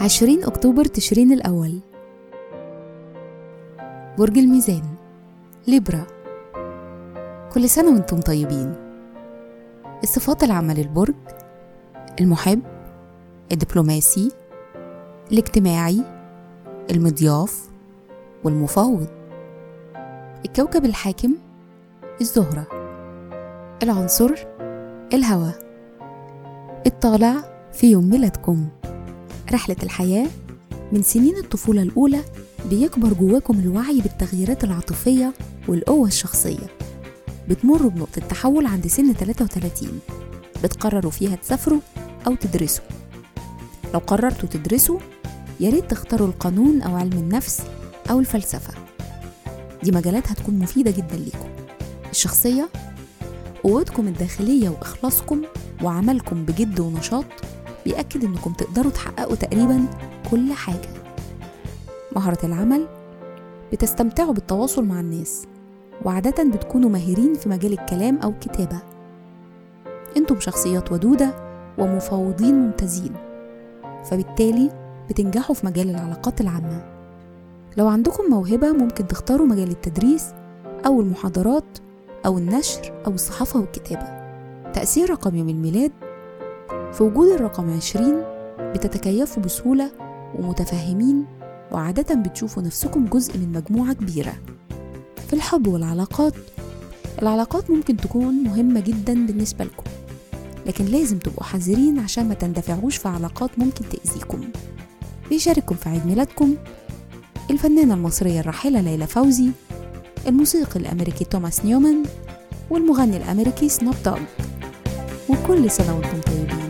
عشرين أكتوبر تشرين الأول. برج الميزان ليبرا. كل سنة وأنتم طيبين. الصفات العامة للبرج المحب الدبلوماسي الاجتماعي المضياف والمفاوض. الكوكب الحاكم الزهرة. العنصر الهواء الطالع في يوم ميلادكم. رحلة الحياة من سنين الطفولة الأولى بيكبر جواكم الوعي بالتغييرات العاطفية والقوة الشخصية. بتمروا بنقطة تحول عند سن 33 بتقرروا فيها تسافروا أو تدرسوا. لو قررتوا تدرسوا يا ريت تختاروا القانون أو علم النفس أو الفلسفة. دي مجالات هتكون مفيدة جدا ليكم. الشخصية قوتكم الداخلية وإخلاصكم وعملكم بجد ونشاط بيأكد إنكم تقدروا تحققوا تقريبا كل حاجة. مهارة العمل بتستمتعوا بالتواصل مع الناس وعادة بتكونوا ماهرين في مجال الكلام أو الكتابة. أنتم شخصيات ودودة ومفاوضين ممتازين فبالتالي بتنجحوا في مجال العلاقات العامة. لو عندكم موهبة ممكن تختاروا مجال التدريس أو المحاضرات أو النشر أو الصحافة والكتابة. تأثير رقم يوم الميلاد في وجود الرقم عشرين بتتكيفوا بسهولة ومتفهمين وعادة بتشوفوا نفسكم جزء من مجموعة كبيرة. في الحب والعلاقات العلاقات ممكن تكون مهمة جدا بالنسبة لكم لكن لازم تبقوا حذرين عشان ما تندفعوش في علاقات ممكن تأذيكم. بيشارككم في عيد ميلادكم الفنانة المصرية الراحلة ليلى فوزي الموسيقي الأمريكي توماس نيومان والمغني الأمريكي سنوب دوغ. وكل سنة وأنتم طيبين.